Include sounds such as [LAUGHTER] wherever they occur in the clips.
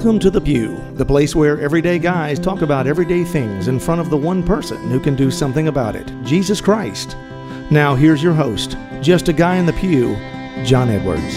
Welcome to The Pew, the place where everyday guys talk about everyday things in front of the one person who can do something about it Jesus Christ. Now, here's your host, just a guy in the pew, John Edwards.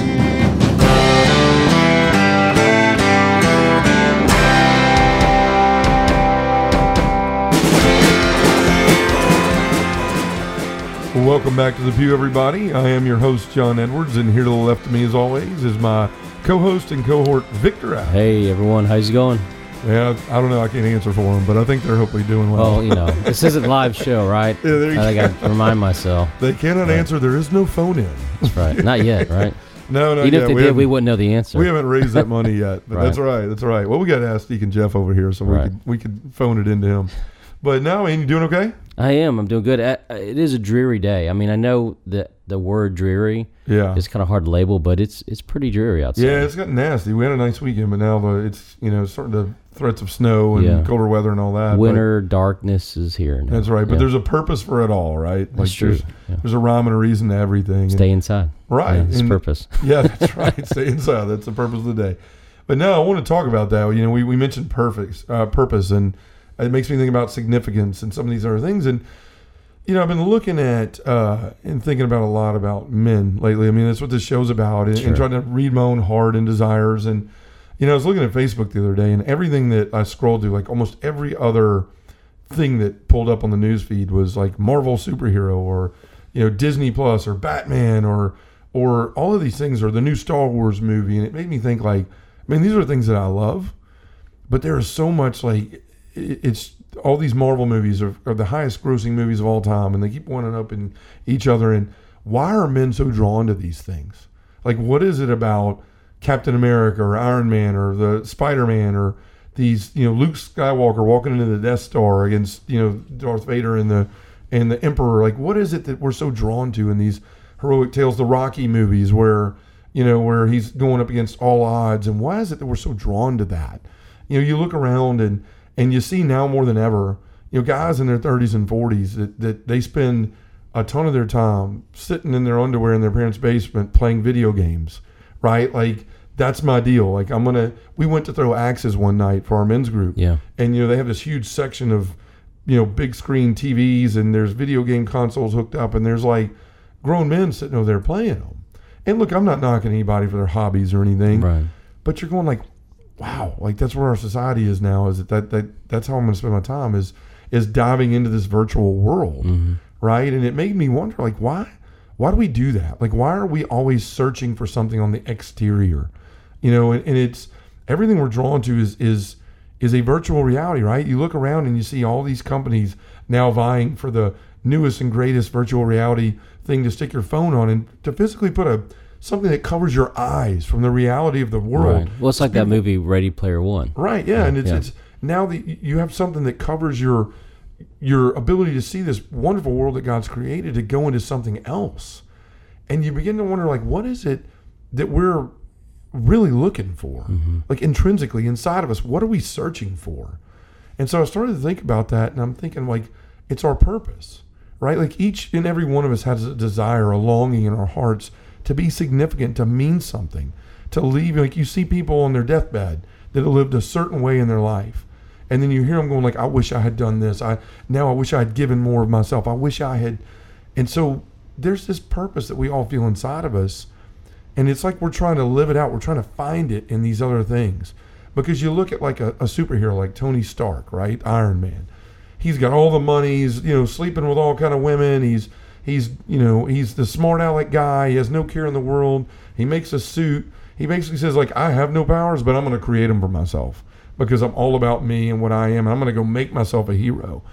Welcome back to the Pew, everybody. I am your host, John Edwards, and here to the left of me, as always, is my co-host and cohort, Victor. Adams. Hey everyone, how's it going? Yeah, I don't know. I can't answer for them, but I think they're hopefully doing well. Well, you know, [LAUGHS] this isn't live show, right? Yeah, there you I think I remind myself. they cannot Right. answer. There is no phone in. That's right. [LAUGHS] Not yet, right? No, no. Even yeah, if they we did, haven't- we wouldn't know the answer. We haven't raised that money [LAUGHS] yet, but that's all right. That's all right. Well, we got to ask Deacon Jeff over here, so we Right. could we could phone it into him. But no, man, you doing okay? I am. I'm doing good. It is a dreary day. I mean, I know that the word dreary Yeah. is kind of hard to label, but it's it's pretty dreary outside. Yeah, it's gotten nasty. We had a nice weekend, but now the it's you know starting to threats of snow and Yeah. colder weather and all that. but- Winter darkness is here. Now. That's right. But Yeah. there's a purpose for it all, right? That's true. There's, Yeah. there's a rhyme and a reason to everything. And- Stay inside. right. Yeah, it's and- purpose. [LAUGHS] yeah, that's [LAUGHS] right. Stay inside. That's the purpose of the day. But no, I want to talk about that. You know, we, we mentioned perfect uh, purpose, and it makes me think about significance and some of these other things. And you know, I've been looking at uh, and thinking about a lot about men lately. I mean, that's what this show's about, and, Sure. and trying to read my own heart and desires. And you know, I was looking at Facebook the other day, and everything that I scrolled through, like almost every other thing that pulled up on the news feed was like Marvel superhero or you know Disney Plus or Batman or or all of these things or the new Star Wars movie and it made me think like I mean these are things that I love but there is so much like it's all these Marvel movies are, are the highest grossing movies of all time and they keep one up in each other and why are men so drawn to these things? Like what is it about Captain America or Iron Man or the Spider Man or these you know Luke Skywalker walking into the Death Star against you know Darth Vader and the and the Emperor? Like what is it that we're so drawn to in these heroic tales the Rocky movies where you know where he's going up against all odds? And why is it that we're so drawn to that? You know you look around and and you see now more than ever you know guys in their 30s and 40s that, that they spend a ton of their time sitting in their underwear in their parents basement playing video games right like that's my deal like i'm gonna we went to throw axes one night for our men's group Yeah. and you know they have this huge section of you know big screen TVs and there's video game consoles hooked up and there's like grown men sitting over there playing them. And look, I'm not knocking anybody for their hobbies or anything, Right. but you're going like, wow, like that's where our society is now. Is that that, that that's how I'm going to spend my time is is diving into this virtual world, Mm-hmm. right? And it made me wonder like why why do we do that? Like why are we always searching for something on the exterior? You know, and, and it's everything we're drawn to is is is a virtual reality, right? You look around and you see all these companies now vying for the newest and greatest virtual reality thing to stick your phone on and to physically put a something that covers your eyes from the reality of the world. Right. Well, it's like that movie Ready Player One. Right, yeah, and it's yeah. it's now that you have something that covers your your ability to see this wonderful world that God's created to go into something else. And you begin to wonder like what is it that we're really looking for? Mm-hmm. Like intrinsically inside of us, what are we searching for? And so I started to think about that and I'm thinking like it's our purpose. Right? Like each and every one of us has a desire, a longing in our hearts to be significant, to mean something, to leave like you see people on their deathbed that have lived a certain way in their life. And then you hear them going like, I wish I had done this. I now I wish I had given more of myself. I wish I had and so there's this purpose that we all feel inside of us. And it's like we're trying to live it out. We're trying to find it in these other things. Because you look at like a, a superhero like Tony Stark, right? Iron Man. He's got all the money. He's, you know, sleeping with all kind of women. He's he's, you know, he's the smart aleck guy. He has no care in the world. He makes a suit. He basically says like I have no powers, but I'm going to create them for myself because I'm all about me and what I am. And I'm going to go make myself a hero.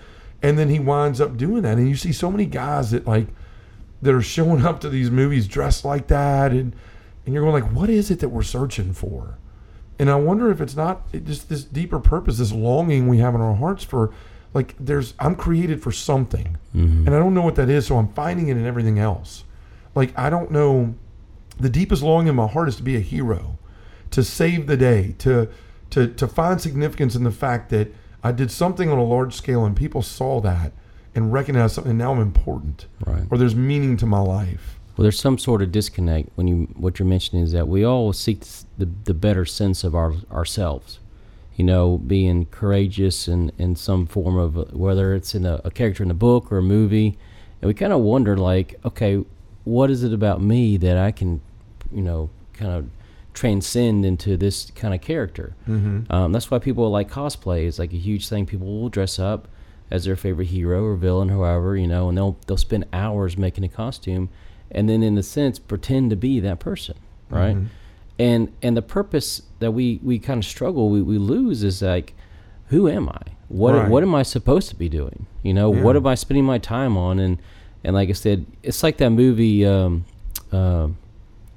And then he winds up doing that. And you see so many guys that like that are showing up to these movies dressed like that and and you're going like what is it that we're searching for and i wonder if it's not just this deeper purpose this longing we have in our hearts for like there's i'm created for something Mm-hmm. and i don't know what that is so i'm finding it in everything else like i don't know the deepest longing in my heart is to be a hero to save the day to to to find significance in the fact that i did something on a large scale and people saw that and recognized something and now i'm important Right. or there's meaning to my life Well, there's some sort of disconnect when you what you're mentioning is that we all seek the the better sense of our ourselves. You know, being courageous in, in some form of whether it's in a, a character in a book or a movie. And we kind of wonder, like, okay, what is it about me that I can, you know, kind of transcend into this kind of character? Mm-hmm. Um, that's why people like cosplay is like a huge thing. People will dress up as their favorite hero or villain, however, you know, and they'll they'll spend hours making a costume, and then in a sense pretend to be that person, right? Mhm. And and the purpose that we we kind of struggle we, we lose is like, who am I? What Right. what am I supposed to be doing? You know, what am I spending my time on? And and like I said, it's like that movie. Um, um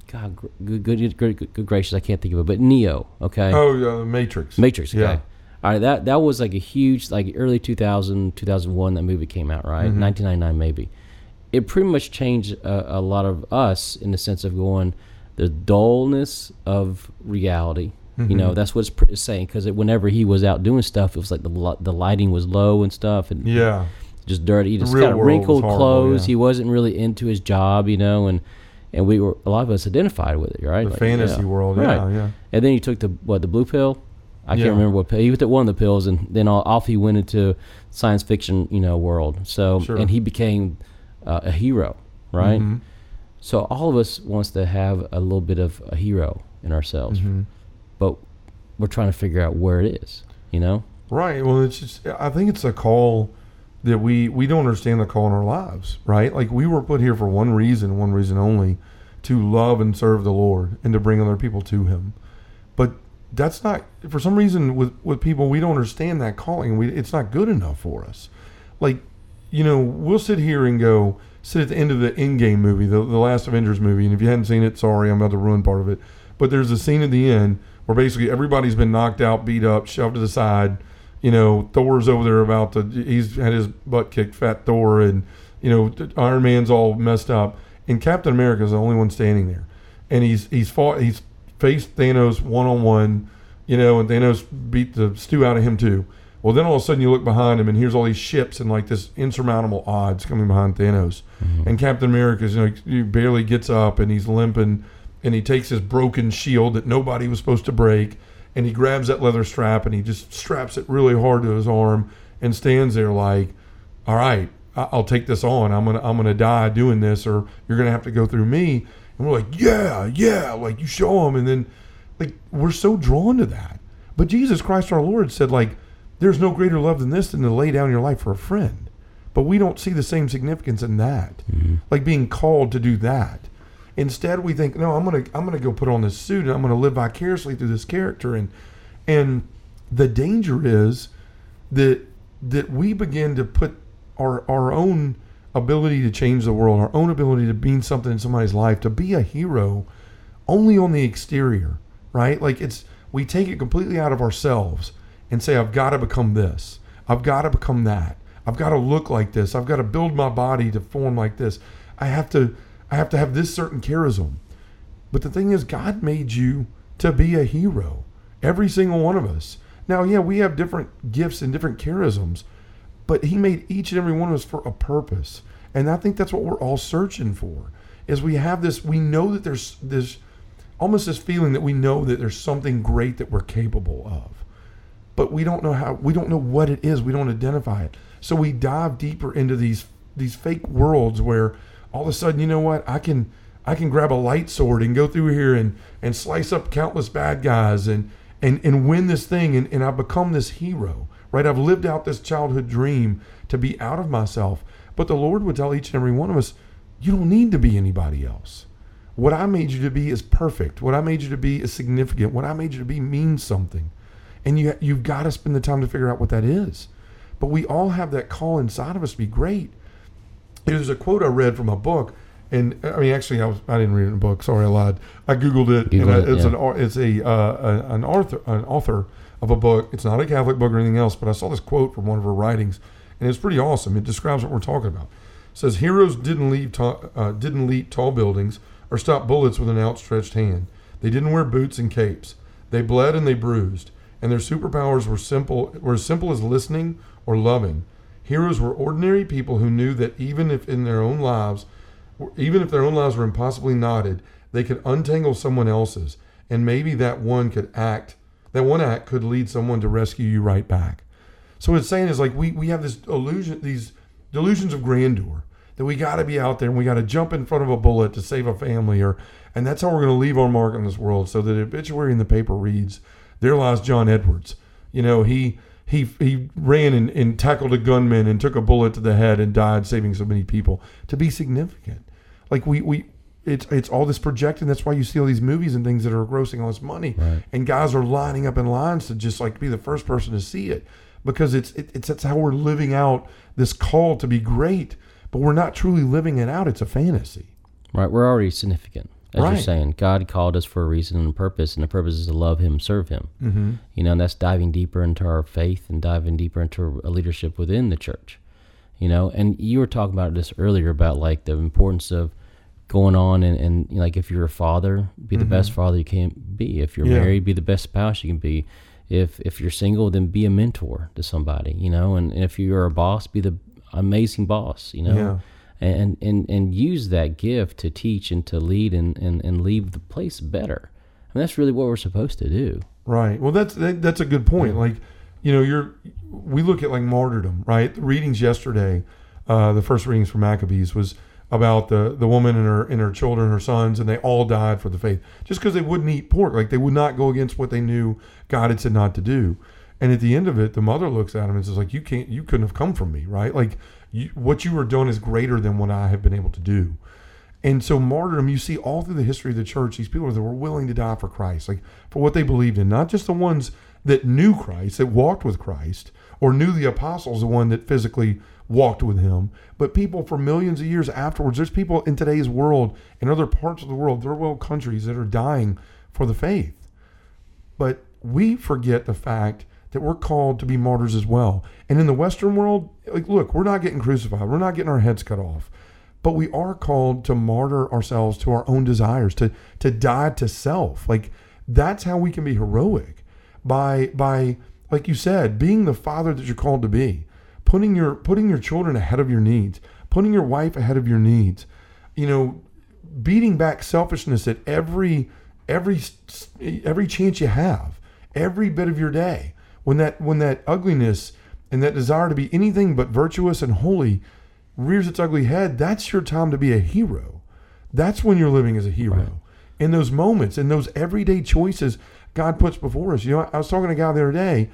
God, good, good, good, good, good gracious, I can't think of it, but Neo. Okay, Oh, uh, Matrix. Matrix. Okay. Yeah. All right. That that was like a huge, like early 2000, 2001. That movie came out, right? Mhm. 1999 maybe. It pretty much changed a, a lot of us in the sense of going the dullness of reality. You know, Mhm. that's what it's saying because whenever he was out doing stuff, it was like the the lighting was low and stuff, and Yeah. just dirty. He just real got wrinkled horrible, clothes. yeah. He wasn't really into his job, you know, and and we were a lot of us identified with it, right? The Like, fantasy yeah. world. Right. Yeah. Yeah. And then he took the what the blue pill. I Yeah. can't remember what pill. He took one of the pills, and then all, off he went into science fiction, you know, world. So Sure. and he became uh, a hero, right? Mhm. So all of us wants to have a little bit of a hero in ourselves, Mhm. but we're trying to figure out where it is. You know? Right. Well, it's just I think it's a call that we we don't understand the call in our lives, right? Like we were put here for one reason, one reason only, to love and serve the Lord and to bring other people to Him. But that's not for some reason with with people we don't understand that calling. We it's not good enough for us. Like you know, we'll sit here and go sit at the end of the Endgame movie, the the last Avengers movie, and if you hadn't seen it, sorry, I'm about to ruin part of it. But there's a scene at the end where basically everybody's been knocked out, beat up, shoved to the side. You know, Thor's over there about to, he's had his butt kicked, fat Thor, and, you know, Iron Man's all messed up. And Captain America's the only one standing there. And he's, he's fought, he's faced Thanos one on one, you know, and Thanos beat the stew out of him too. Well, then all of a sudden you look behind him and here's all these ships and like this insurmountable odds coming behind Thanos. Mm-hmm. And Captain America's, you know, he barely gets up and he's limping and he takes his broken shield that nobody was supposed to break and he grabs that leather strap and he just straps it really hard to his arm and stands there like, all right, I'll take this on. I'm gonna I'm gonna die doing this, or you're gonna have to go through me. And we're like, yeah, yeah, like you show him, and then like we're so drawn to that. But Jesus Christ our Lord said like, there's no greater love than this than to lay down your life for a friend. But we don't see the same significance in that, mm-hmm. like being called to do that. Instead, we think, no, I'm gonna I'm gonna go put on this suit and I'm gonna live vicariously through this character, and and the danger is that that we begin to put our our own ability to change the world, our own ability to mean something in somebody's life, to be a hero, only on the exterior, right? Like it's we take it completely out of ourselves and say, I've got to become this, I've got to become that, I've got to look like this, I've got to build my body to form like this, I have to I have to have this certain charism. But the thing is, God made you to be a hero. Every single one of us. Now, yeah, we have different gifts and different charisms, but He made each and every one of us for a purpose. And I think that's what we're all searching for. Is we have this, we know that there's this almost this feeling that we know that there's something great that we're capable of. But we don't know how we don't know what it is. We don't identify it. So we dive deeper into these these fake worlds where all of a sudden, you know what, I can I can grab a light sword and go through here and, and slice up countless bad guys and and, and win this thing and, and I've become this hero. Right? I've lived out this childhood dream to be out of myself. But the Lord would tell each and every one of us, you don't need to be anybody else. What I made you to be is perfect. What I made you to be is significant. What I made you to be means something. And you you've got to spend the time to figure out what that is. But we all have that call inside of us to be great. There's a quote I read from a book, and I mean, actually, I was I didn't read it in a book. Sorry, I lied. I googled it, and Googled I, it, it's yeah. an it's a, uh, an author an author of a book. It's not a Catholic book or anything else, but I saw this quote from one of her writings, and it's pretty awesome. It describes what we're talking about. It says heroes didn't leave ta- uh, didn't leap tall buildings or stop bullets with an outstretched hand. They didn't wear boots and capes. They bled and they bruised, and their superpowers were simple were as simple as listening or loving. Heroes were ordinary people who knew that even if in their own lives, even if their own lives were impossibly knotted, they could untangle someone else's, and maybe that one could act that one act could lead someone to rescue you right back. So what it's saying is like we we have this illusion, these delusions of grandeur that we got to be out there and we got to jump in front of a bullet to save a family, or and that's how we're going to leave our mark on this world. So that the obituary in the paper reads, "There lies John Edwards." You know he he he ran and, and tackled a gunman and took a bullet to the head and died, saving so many people. To be significant, like we we it's it's all this projecting. That's why you see all these movies and things that are grossing all this money, Right. and guys are lining up in lines to just like be the first person to see it because it's it, it's that's how we're living out this call to be great, but we're not truly living it out. It's a fantasy. Right. We're already significant. As Right. you're saying, God called us for a reason and a purpose, and the purpose is to love Him, serve Him. Mm-hmm. You know, and that's diving deeper into our faith and diving deeper into a leadership within the church. You know, and you were talking about this earlier about like the importance of going on and, and you know, like if you're a father, be the best father you can be. If you're Mm-hmm. Yeah. married, be the best spouse you can be. If if you're single, then be a mentor to somebody. You know, and, and if you're a boss, be the amazing boss. You know Yeah. And and and use that gift to teach and to lead and and, and leave the place better. And that's really what we're supposed to do. Right. Well, that's that, that's a good point. Like, you know, you're we look at like martyrdom, right? The readings yesterday, uh, the first readings from Maccabees was about the the woman and her and her children, her sons, and they all died for the faith just because they wouldn't eat pork. Like they would not go against what they knew God had said not to do. And at the end of it, the mother looks at him and says, like, you can't, you couldn't have come from me, right? Like, you, what you are doing is greater than what I have been able to do. And so martyrdom, you see all through the history of the church, these people that were willing to die for Christ, like for what they believed in, not just the ones that knew Christ, that walked with Christ, or knew the apostles, the one that physically walked with him, but people for millions of years afterwards. There's people in today's world, in other parts of the world, third world countries that are dying for the faith. But we forget the fact that we're called to be martyrs as well. And in the Western world, like, look, we're not getting crucified, we're not getting our heads cut off, but we are called to martyr ourselves to our own desires, to to die to self. Like that's how we can be heroic by by like you said, being the father that you're called to be, putting your putting your children ahead of your needs, putting your wife ahead of your needs. You know, beating back selfishness at every every every chance you have, every bit of your day. When that when that ugliness and that desire to be anything but virtuous and holy rears its ugly head, that's your time to be a hero. That's when you're living as a hero. In those moments, in those everyday choices God puts before us. You know, I was talking to a guy the other day,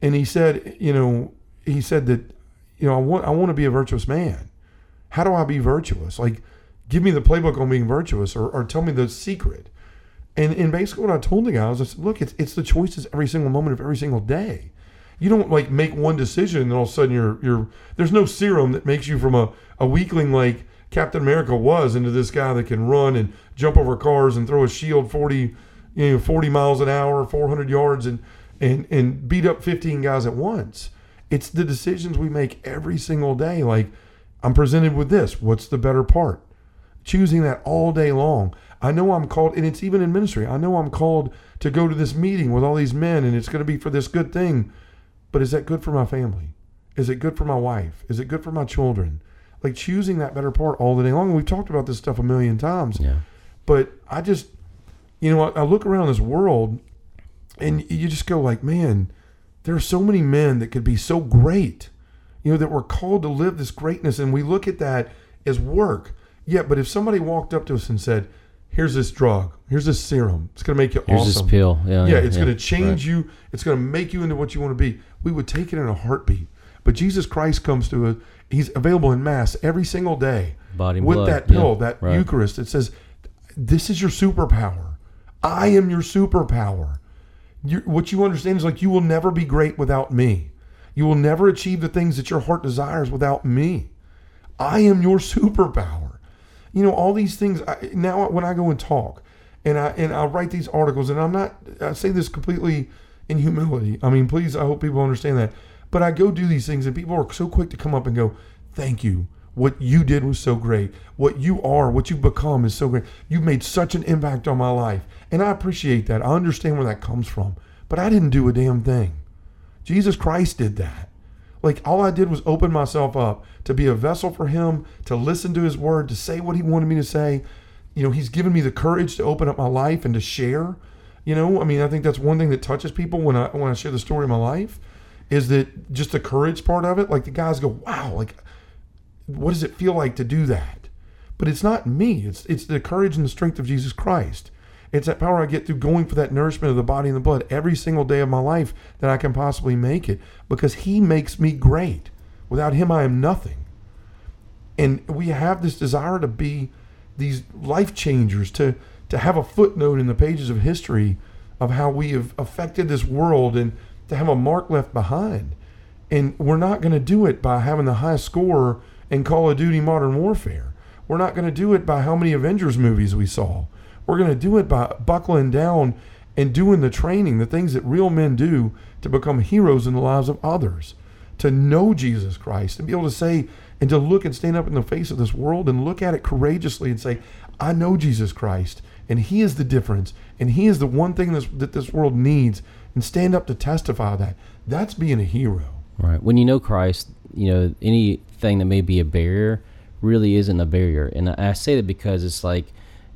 and he said, you know, he said that, you know, I want I want to be a virtuous man. How do I be virtuous? Like, give me the playbook on being virtuous, or, or tell me the secret. And and basically, what I told the guy was, I said, look, it's it's the choices every single moment of every single day. You don't like make one decision and all of a sudden you're you're there's no serum that makes you from a, a weakling like Captain America was into this guy that can run and jump over cars and throw a shield 40 you know 40 miles an hour 400 yards and and and beat up 15 guys at once. It's the decisions we make every single day. Like i'm presented with this. What's the better part? Choosing that all day long i know i'm called and it's even in ministry. I know i'm called to go to this meeting with all these men and it's going to be for this good thing. But is that good for my family? Is it good for my wife? Is it good for my children? Like choosing that better part all the day long. We've talked about this stuff a million times. Yeah. but I just, you know, I, I look around this world, and you just go like, man, there are so many men that could be so great, you know, that we're called to live this greatness, and we look at that as work. Yeah, but if somebody walked up to us and said, "Here's this drug, here's this serum, it's going to make you Here's awesome," this pill. Yeah. yeah, it's going to right. change you. It's going to make you into what you want to be. We would take it in a heartbeat. But Jesus Christ comes to us. He's available in mass every single day Body with blood, that pill, yeah, that right. Eucharist. It says, "This is your superpower. I am your superpower." You, what you understand is like you will never be great without me. You will never achieve the things that your heart desires without me. I am your [LAUGHS] superpower. You know all these things. I, now when I go and talk, and I and I write these articles, and I'm not. I say this completely in humility. I mean, please, I hope people understand that. But I go do these things, and people are so quick to come up and go, "Thank you. What you did was so great. What you are, what you've become, is so great. You've made such an impact on my life, and I appreciate that. I understand where that comes from. But I didn't do a damn thing. Jesus Christ did that. Like all I did was open myself up to be a vessel for him, to listen to his word, to say what he wanted me to say. You know, he's given me the courage to open up my life and to share. You know, I mean, I think that's one thing that touches people when I when I share the story of my life, is that just the courage part of it. Like the guys go, "Wow, like what does it feel like to do that?" But it's not me. It's it's the courage and the strength of Jesus Christ. It's that power I get through going for that nourishment of the body and the blood every single day of my life that I can possibly make it because He makes me great. Without Him, I am nothing. And we have this desire to be these life changers, to, to have a footnote in the pages of history of how we have affected this world and to have a mark left behind. And we're not going to do it by having the highest score in Call of Duty Modern Warfare. We're not going to do it by how many Avengers movies we saw. We're going to do it by buckling down and doing the training, the things that real men do to become heroes in the lives of others, to know Jesus Christ, and be able to say and to look and stand up in the face of this world and look at it courageously and say, I know Jesus Christ, and He is the difference, and He is the one thing this, that this world needs, and stand up to testify that. That's being a hero. Right. When you know Christ, you know, anything that may be a barrier really isn't a barrier. And I say that because it's like,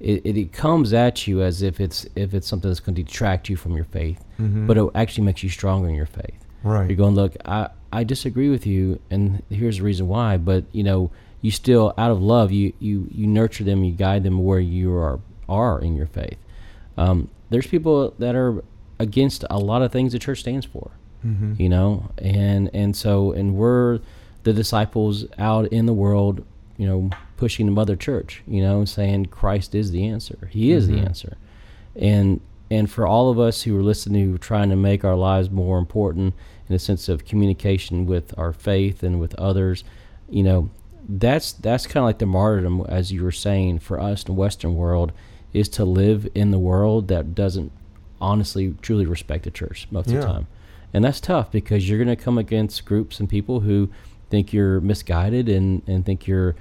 it, it, comes at you as if it's if it's something that's going to detract you from your faith, mm-hmm. but it actually makes you stronger in your faith. Right. You're going, look, I, I disagree with you, and here's the reason why. But you know, you still out of love, you you you nurture them, you guide them where you are are in your faith. Um, there's people that are against a lot of things the church stands for. Mm-hmm. You know, and and so and we're the disciples out in the world you know, pushing the mother church, you know, saying Christ is the answer. He is mm-hmm. the answer. And and for all of us who are listening, who are trying to make our lives more important in a sense of communication with our faith and with others, you know, that's that's kind of like the martyrdom, as you were saying, for us in the Western world, is to live in the world that doesn't honestly truly respect the church most yeah. of the time. And that's tough because you're going to come against groups and people who think you're misguided and, and think you're,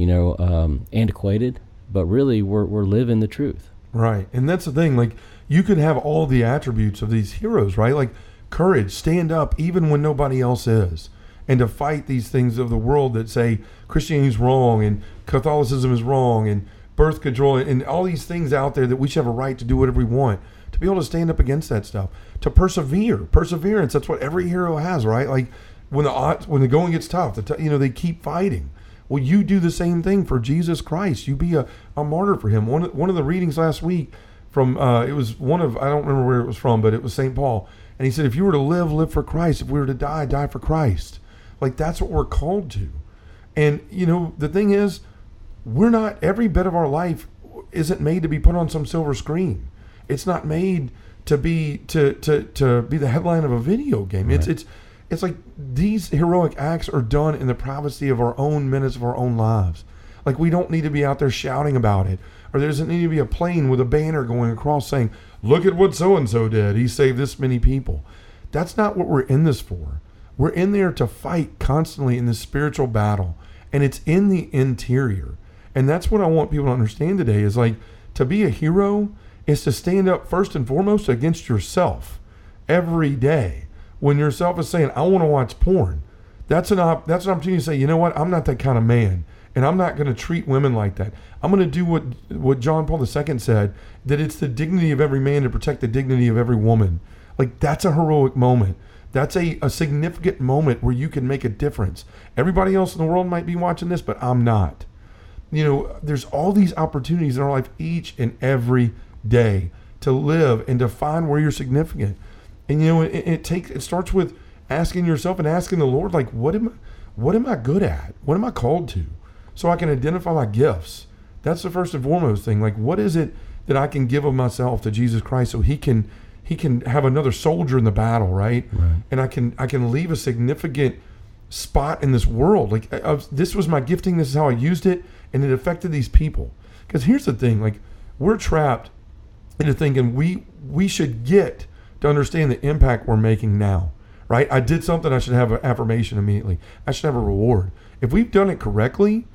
you know, um, antiquated. But really, we're, we're living the truth. Right. And that's the thing. Like, you could have all the attributes of these heroes, right? Like, courage, stand up even when nobody else is, and to fight these things of the world that say Christianity is wrong and Catholicism is wrong and birth control and all these things out there that we should have a right to do whatever we want. To be able to stand up against that stuff, to persevere, perseverance. That's what every hero has, right? Like when the when the going gets tough, the t- you know they keep fighting. Well, you do the same thing for Jesus Christ. You be a, a martyr for Him. One one of the readings last week from uh, it was one of I don't remember where it was from, but it was St. Paul, and he said, if you were to live, live for Christ. If we were to die, die for Christ. Like that's what we're called to. And you know the thing is, we're not every bit of our life isn't made to be put on some silver screen. It's not made to be to to to be the headline of a video game. Right. It's it's it's like these heroic acts are done in the privacy of our own minutes of our own lives. Like we don't need to be out there shouting about it, or there doesn't need to be a plane with a banner going across saying, "Look at what so and so did. He saved this many people." That's not what we're in this for. We're in there to fight constantly in this spiritual battle, and it's in the interior. And that's what I want people to understand today is like to be a hero is to stand up first and foremost against yourself every day when yourself is saying, I want to watch porn, that's an op- that's an opportunity to say, you know what, I'm not that kind of man. And I'm not going to treat women like that. I'm going to do what what John Paul II said that it's the dignity of every man to protect the dignity of every woman. Like that's a heroic moment. That's a, a significant moment where you can make a difference. Everybody else in the world might be watching this, but I'm not. You know, there's all these opportunities in our life each and every day to live and to find where you're significant. And you know, it, it takes it starts with asking yourself and asking the Lord, like, what am I, what am I good at? What am I called to? So I can identify my gifts. That's the first and foremost thing. Like, what is it that I can give of myself to Jesus Christ so He can He can have another soldier in the battle, right? right. And I can I can leave a significant spot in this world. Like, I, I this was my gifting. This is how I used it, and it affected these people. Because here's the thing: like, we're trapped into thinking we we should get to understand the impact we're making now, right? I did something, I should have an affirmation immediately. I should have a reward. If we've done it correctly,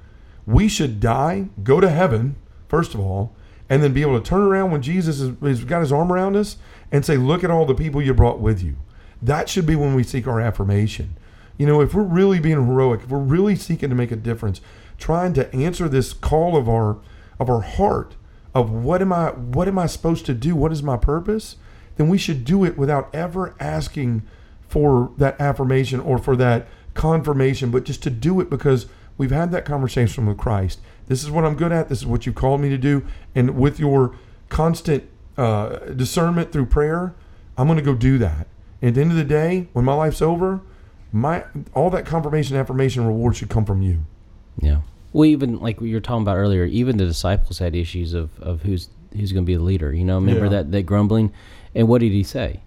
we should die, go to heaven, first of all, and then be able to turn around when Jesus has got his arm around us and say, Look at all the people you brought with you. That should be when we seek our affirmation. You know, if we're really being heroic, if we're really seeking to make a difference, trying to answer this call of our of our heart of what am I what am I supposed to do? What is my purpose? Then we should do it without ever asking for that affirmation or for that confirmation, but just to do it because we've had that conversation with Christ. This is what I'm good at. This is what you called me to do. And with your constant uh, discernment through prayer, I'm going to go do that. And at the end of the day, when my life's over, my all that confirmation, affirmation, reward should come from you. Yeah. Well, even like you were talking about earlier, even the disciples had issues of, of who's who's going to be the leader. You know, remember Yeah. that that grumbling, and what did he say?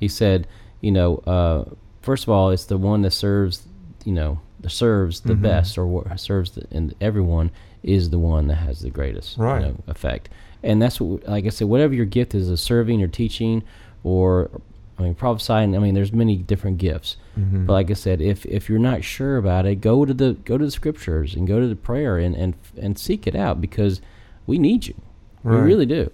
He said, you know, uh, first of all, it's the one that serves, you know, serves the Mhm. best or serves the, and everyone is the one that has the greatest Right. you know, effect. And that's what, like I said, whatever your gift is, of serving or teaching, or I mean, prophesying. I mean, there's many different gifts. Mhm. But like I said, if if you're not sure about it, go to the go to the scriptures and go to the prayer and and and seek it out because we need you. We really do.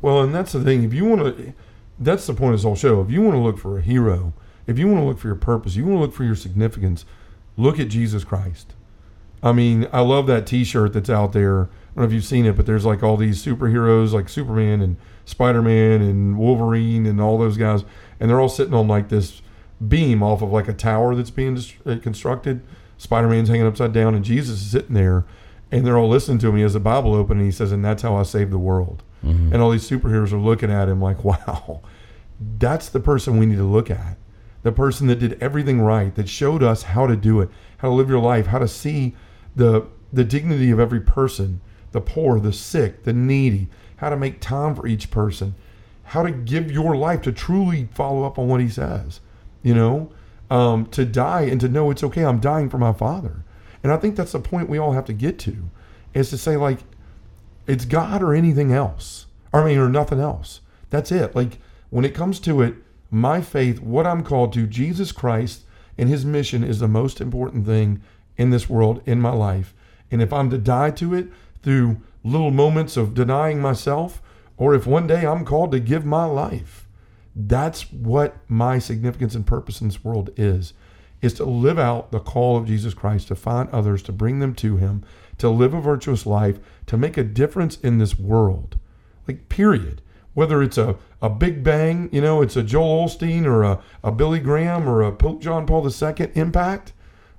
Well, and that's the thing. If you want to, that's the point of this whole show. If you want to look for a hero, if you want to look for your purpose, you want to look for your significance, look at Jesus Christ. I mean, I love that T-shirt that's out there. I don't know if you've seen it, but there's like all these superheroes, like Superman and Spider-Man and Wolverine and all those guys, and they're all sitting on like this beam off of like a tower that's being dis- uh, constructed. Spider-Man's hanging upside down, and Jesus is sitting there, and they're all listening to him. He has the Bible open, and he says, "And that's how I saved the world." Mhm. And all these superheroes are looking at him like, [LAUGHS] wow, that's the person we need to look at. The person that did everything right, that showed us how to do it, how to live your life, how to see the the dignity of every person, the poor, the sick, the needy, how to make time for each person, how to give your life to truly follow up on what he says, you know, um, to die and to know it's okay. I'm dying for my father. And I think that's the point we all have to get to is to say, like, it's God or anything else. I mean, or nothing else. That's it. Like, when it comes to it, my faith, what I'm called to, Jesus Christ and his mission is the most important thing in this world, in my life. And if I'm to die to it through little moments of denying myself, or if one day I'm called to give my life, that's what my significance and purpose in this world is is to live out the call of Jesus Christ to find others to bring them to him to live a virtuous life to make a difference in this world. Like period. Whether it's a, a big bang you know it's a joel Osteen or a, a billy graham or a pope john paul ii impact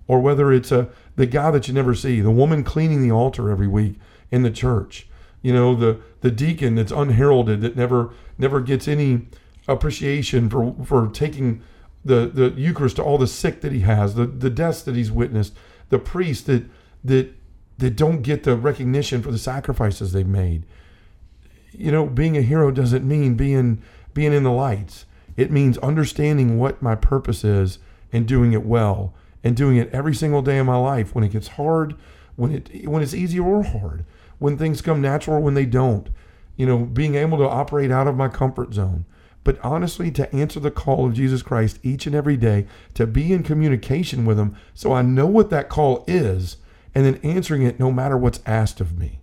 or whether it's a the guy that you never see the woman cleaning the altar every week in the church you know the the deacon that's unheralded that never never gets any appreciation for for taking the the Eucharist to all the sick that he has, the the deaths that he's witnessed, the priests that that that don't get the recognition for the sacrifices they've made. You know, being a hero doesn't mean being being in the lights. It means understanding what my purpose is and doing it well and doing it every single day of my life when it gets hard, when it when it's easy or hard, when things come natural or when they don't. You know, being able to operate out of my comfort zone but honestly to answer the call of Jesus Christ each and every day, to be in communication with Him so I know what that call is, and then answering it no matter what's asked of me.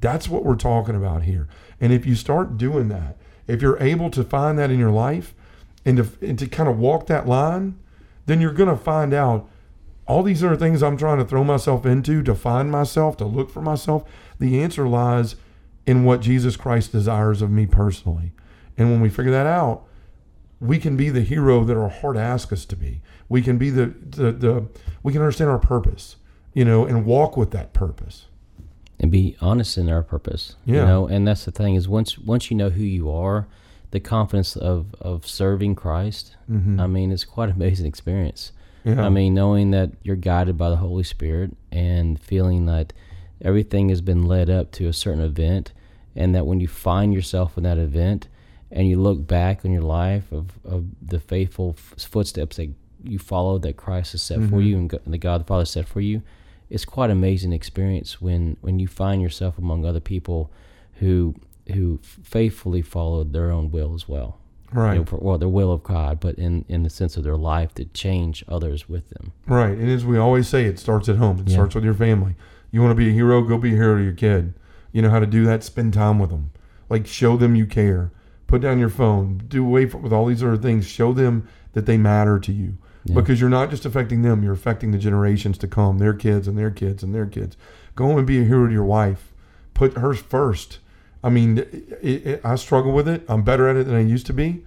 That's what we're talking about here. And if you start doing that, if you're able to find that in your life and to, and to kind of walk that line, then you're going to find out all these other things I'm trying to throw myself into to find myself, to look for myself. The answer lies in what Jesus Christ desires of me personally. And when we figure that out, we can be the hero that our heart asks us to be. We can be the, the, the we can understand our purpose, you know, and walk with that purpose. and be honest in our purpose. Yeah. You know, and that's the thing is once once you know who you are, the confidence of of serving Christ. Mhm. I mean, it's quite an amazing experience. Yeah. I mean, knowing that you're guided by the Holy Spirit and feeling that everything has been led up to a certain event, and that when you find yourself in that event and you look back on your life of, of the faithful f- footsteps that you followed that Christ has set for Mhm. you and and the God the Father set for you, it's quite an amazing experience when, when you find yourself among other people who who faithfully followed their own will as well. right. You know, for, well, the will of God, but in, in the sense of their life to change others with them. Right. And as we always say, it starts at home. It Yeah. starts with your family. You want to be a hero, go be a hero to your kid. You know how to do that? Spend time with them. Like show them you care. Put down your phone. Do away from with all these other things. Show them that they matter to you. Yeah. Because you're not just affecting them, you're affecting the generations to come, their kids and their kids and their kids. Go home and be a hero to your wife. Put hers first. I mean, it, it, I struggle with it. I'm better at it than I used to be.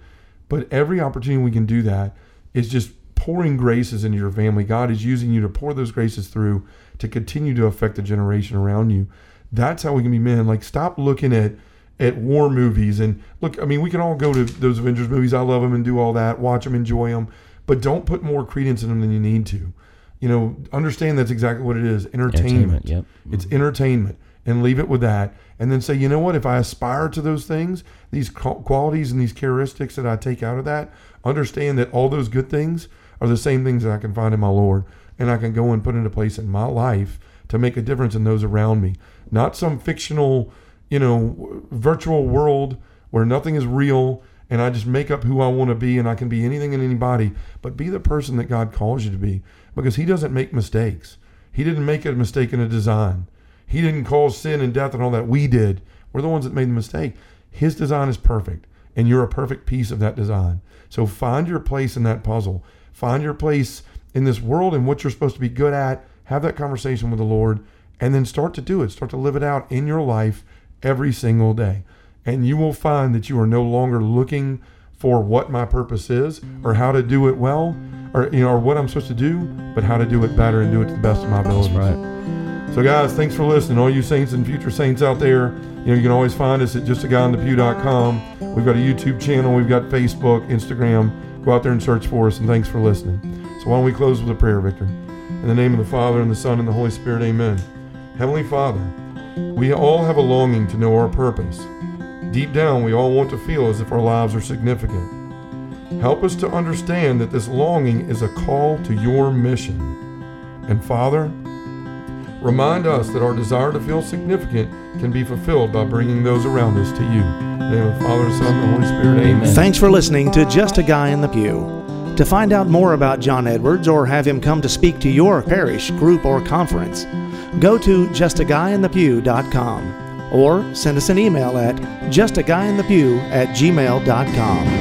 But every opportunity we can do that is just pouring graces into your family. God is using you to pour those graces through to continue to affect the generation around you. That's how we can be men. Like, stop looking at at war movies and look. I mean, we can all go to those Avengers movies. I love them and do all that, watch them, enjoy them, but don't put more credence in them than you need to. You know, understand that's exactly what it is. Entertainment. Entertainment, yep. Mm-hmm. It's entertainment, and leave it with that. And then say, you know what? If I aspire to those things, these qualities and these characteristics that I take out of that, understand that all those good things are the same things that I can find in my Lord, and I can go and put into place in my life to make a difference in those around me. Not some fictional, you know, virtual world where nothing is real and I just make up who I want to be and I can be anything and anybody, but be the person that God calls you to be because He doesn't make mistakes. He didn't make a mistake in a design. He didn't cause sin and death and all that. We did. We're the ones that made the mistake. His design is perfect, and you're a perfect piece of that design. So find your place in that puzzle. Find your place in this world and what you're supposed to be good at. Have that conversation with the Lord, and then start to do it. Start to live it out in your life every single day. And you will find that you are no longer looking for what my purpose is or how to do it well or you know or what I'm supposed to do, but how to do it better and do it to the best of my abilities. Right. So, guys, thanks for listening. All you saints and future saints out there, you know, you can always find us at justaguyonthepew.com. We've got a YouTube channel, we've got Facebook, Instagram. Go out there and search for us, and thanks for listening. So, why don't we close with a prayer, Victor? In the name of the Father, and the Son, and the Holy Spirit, amen. Heavenly Father, we all have a longing to know our purpose. Deep down, we all want to feel as if our lives are significant. Help us to understand that this longing is a call to your mission. And Father, Remind us that our desire to feel significant can be fulfilled by bringing those around us to you. In the Father, Son, and Holy Spirit. Amen. Thanks for listening to Just a Guy in the Pew. To find out more about John Edwards or have him come to speak to your parish, group, or conference, go to justaguyinthepew.com or send us an email at justaguyinthepew at gmail.com.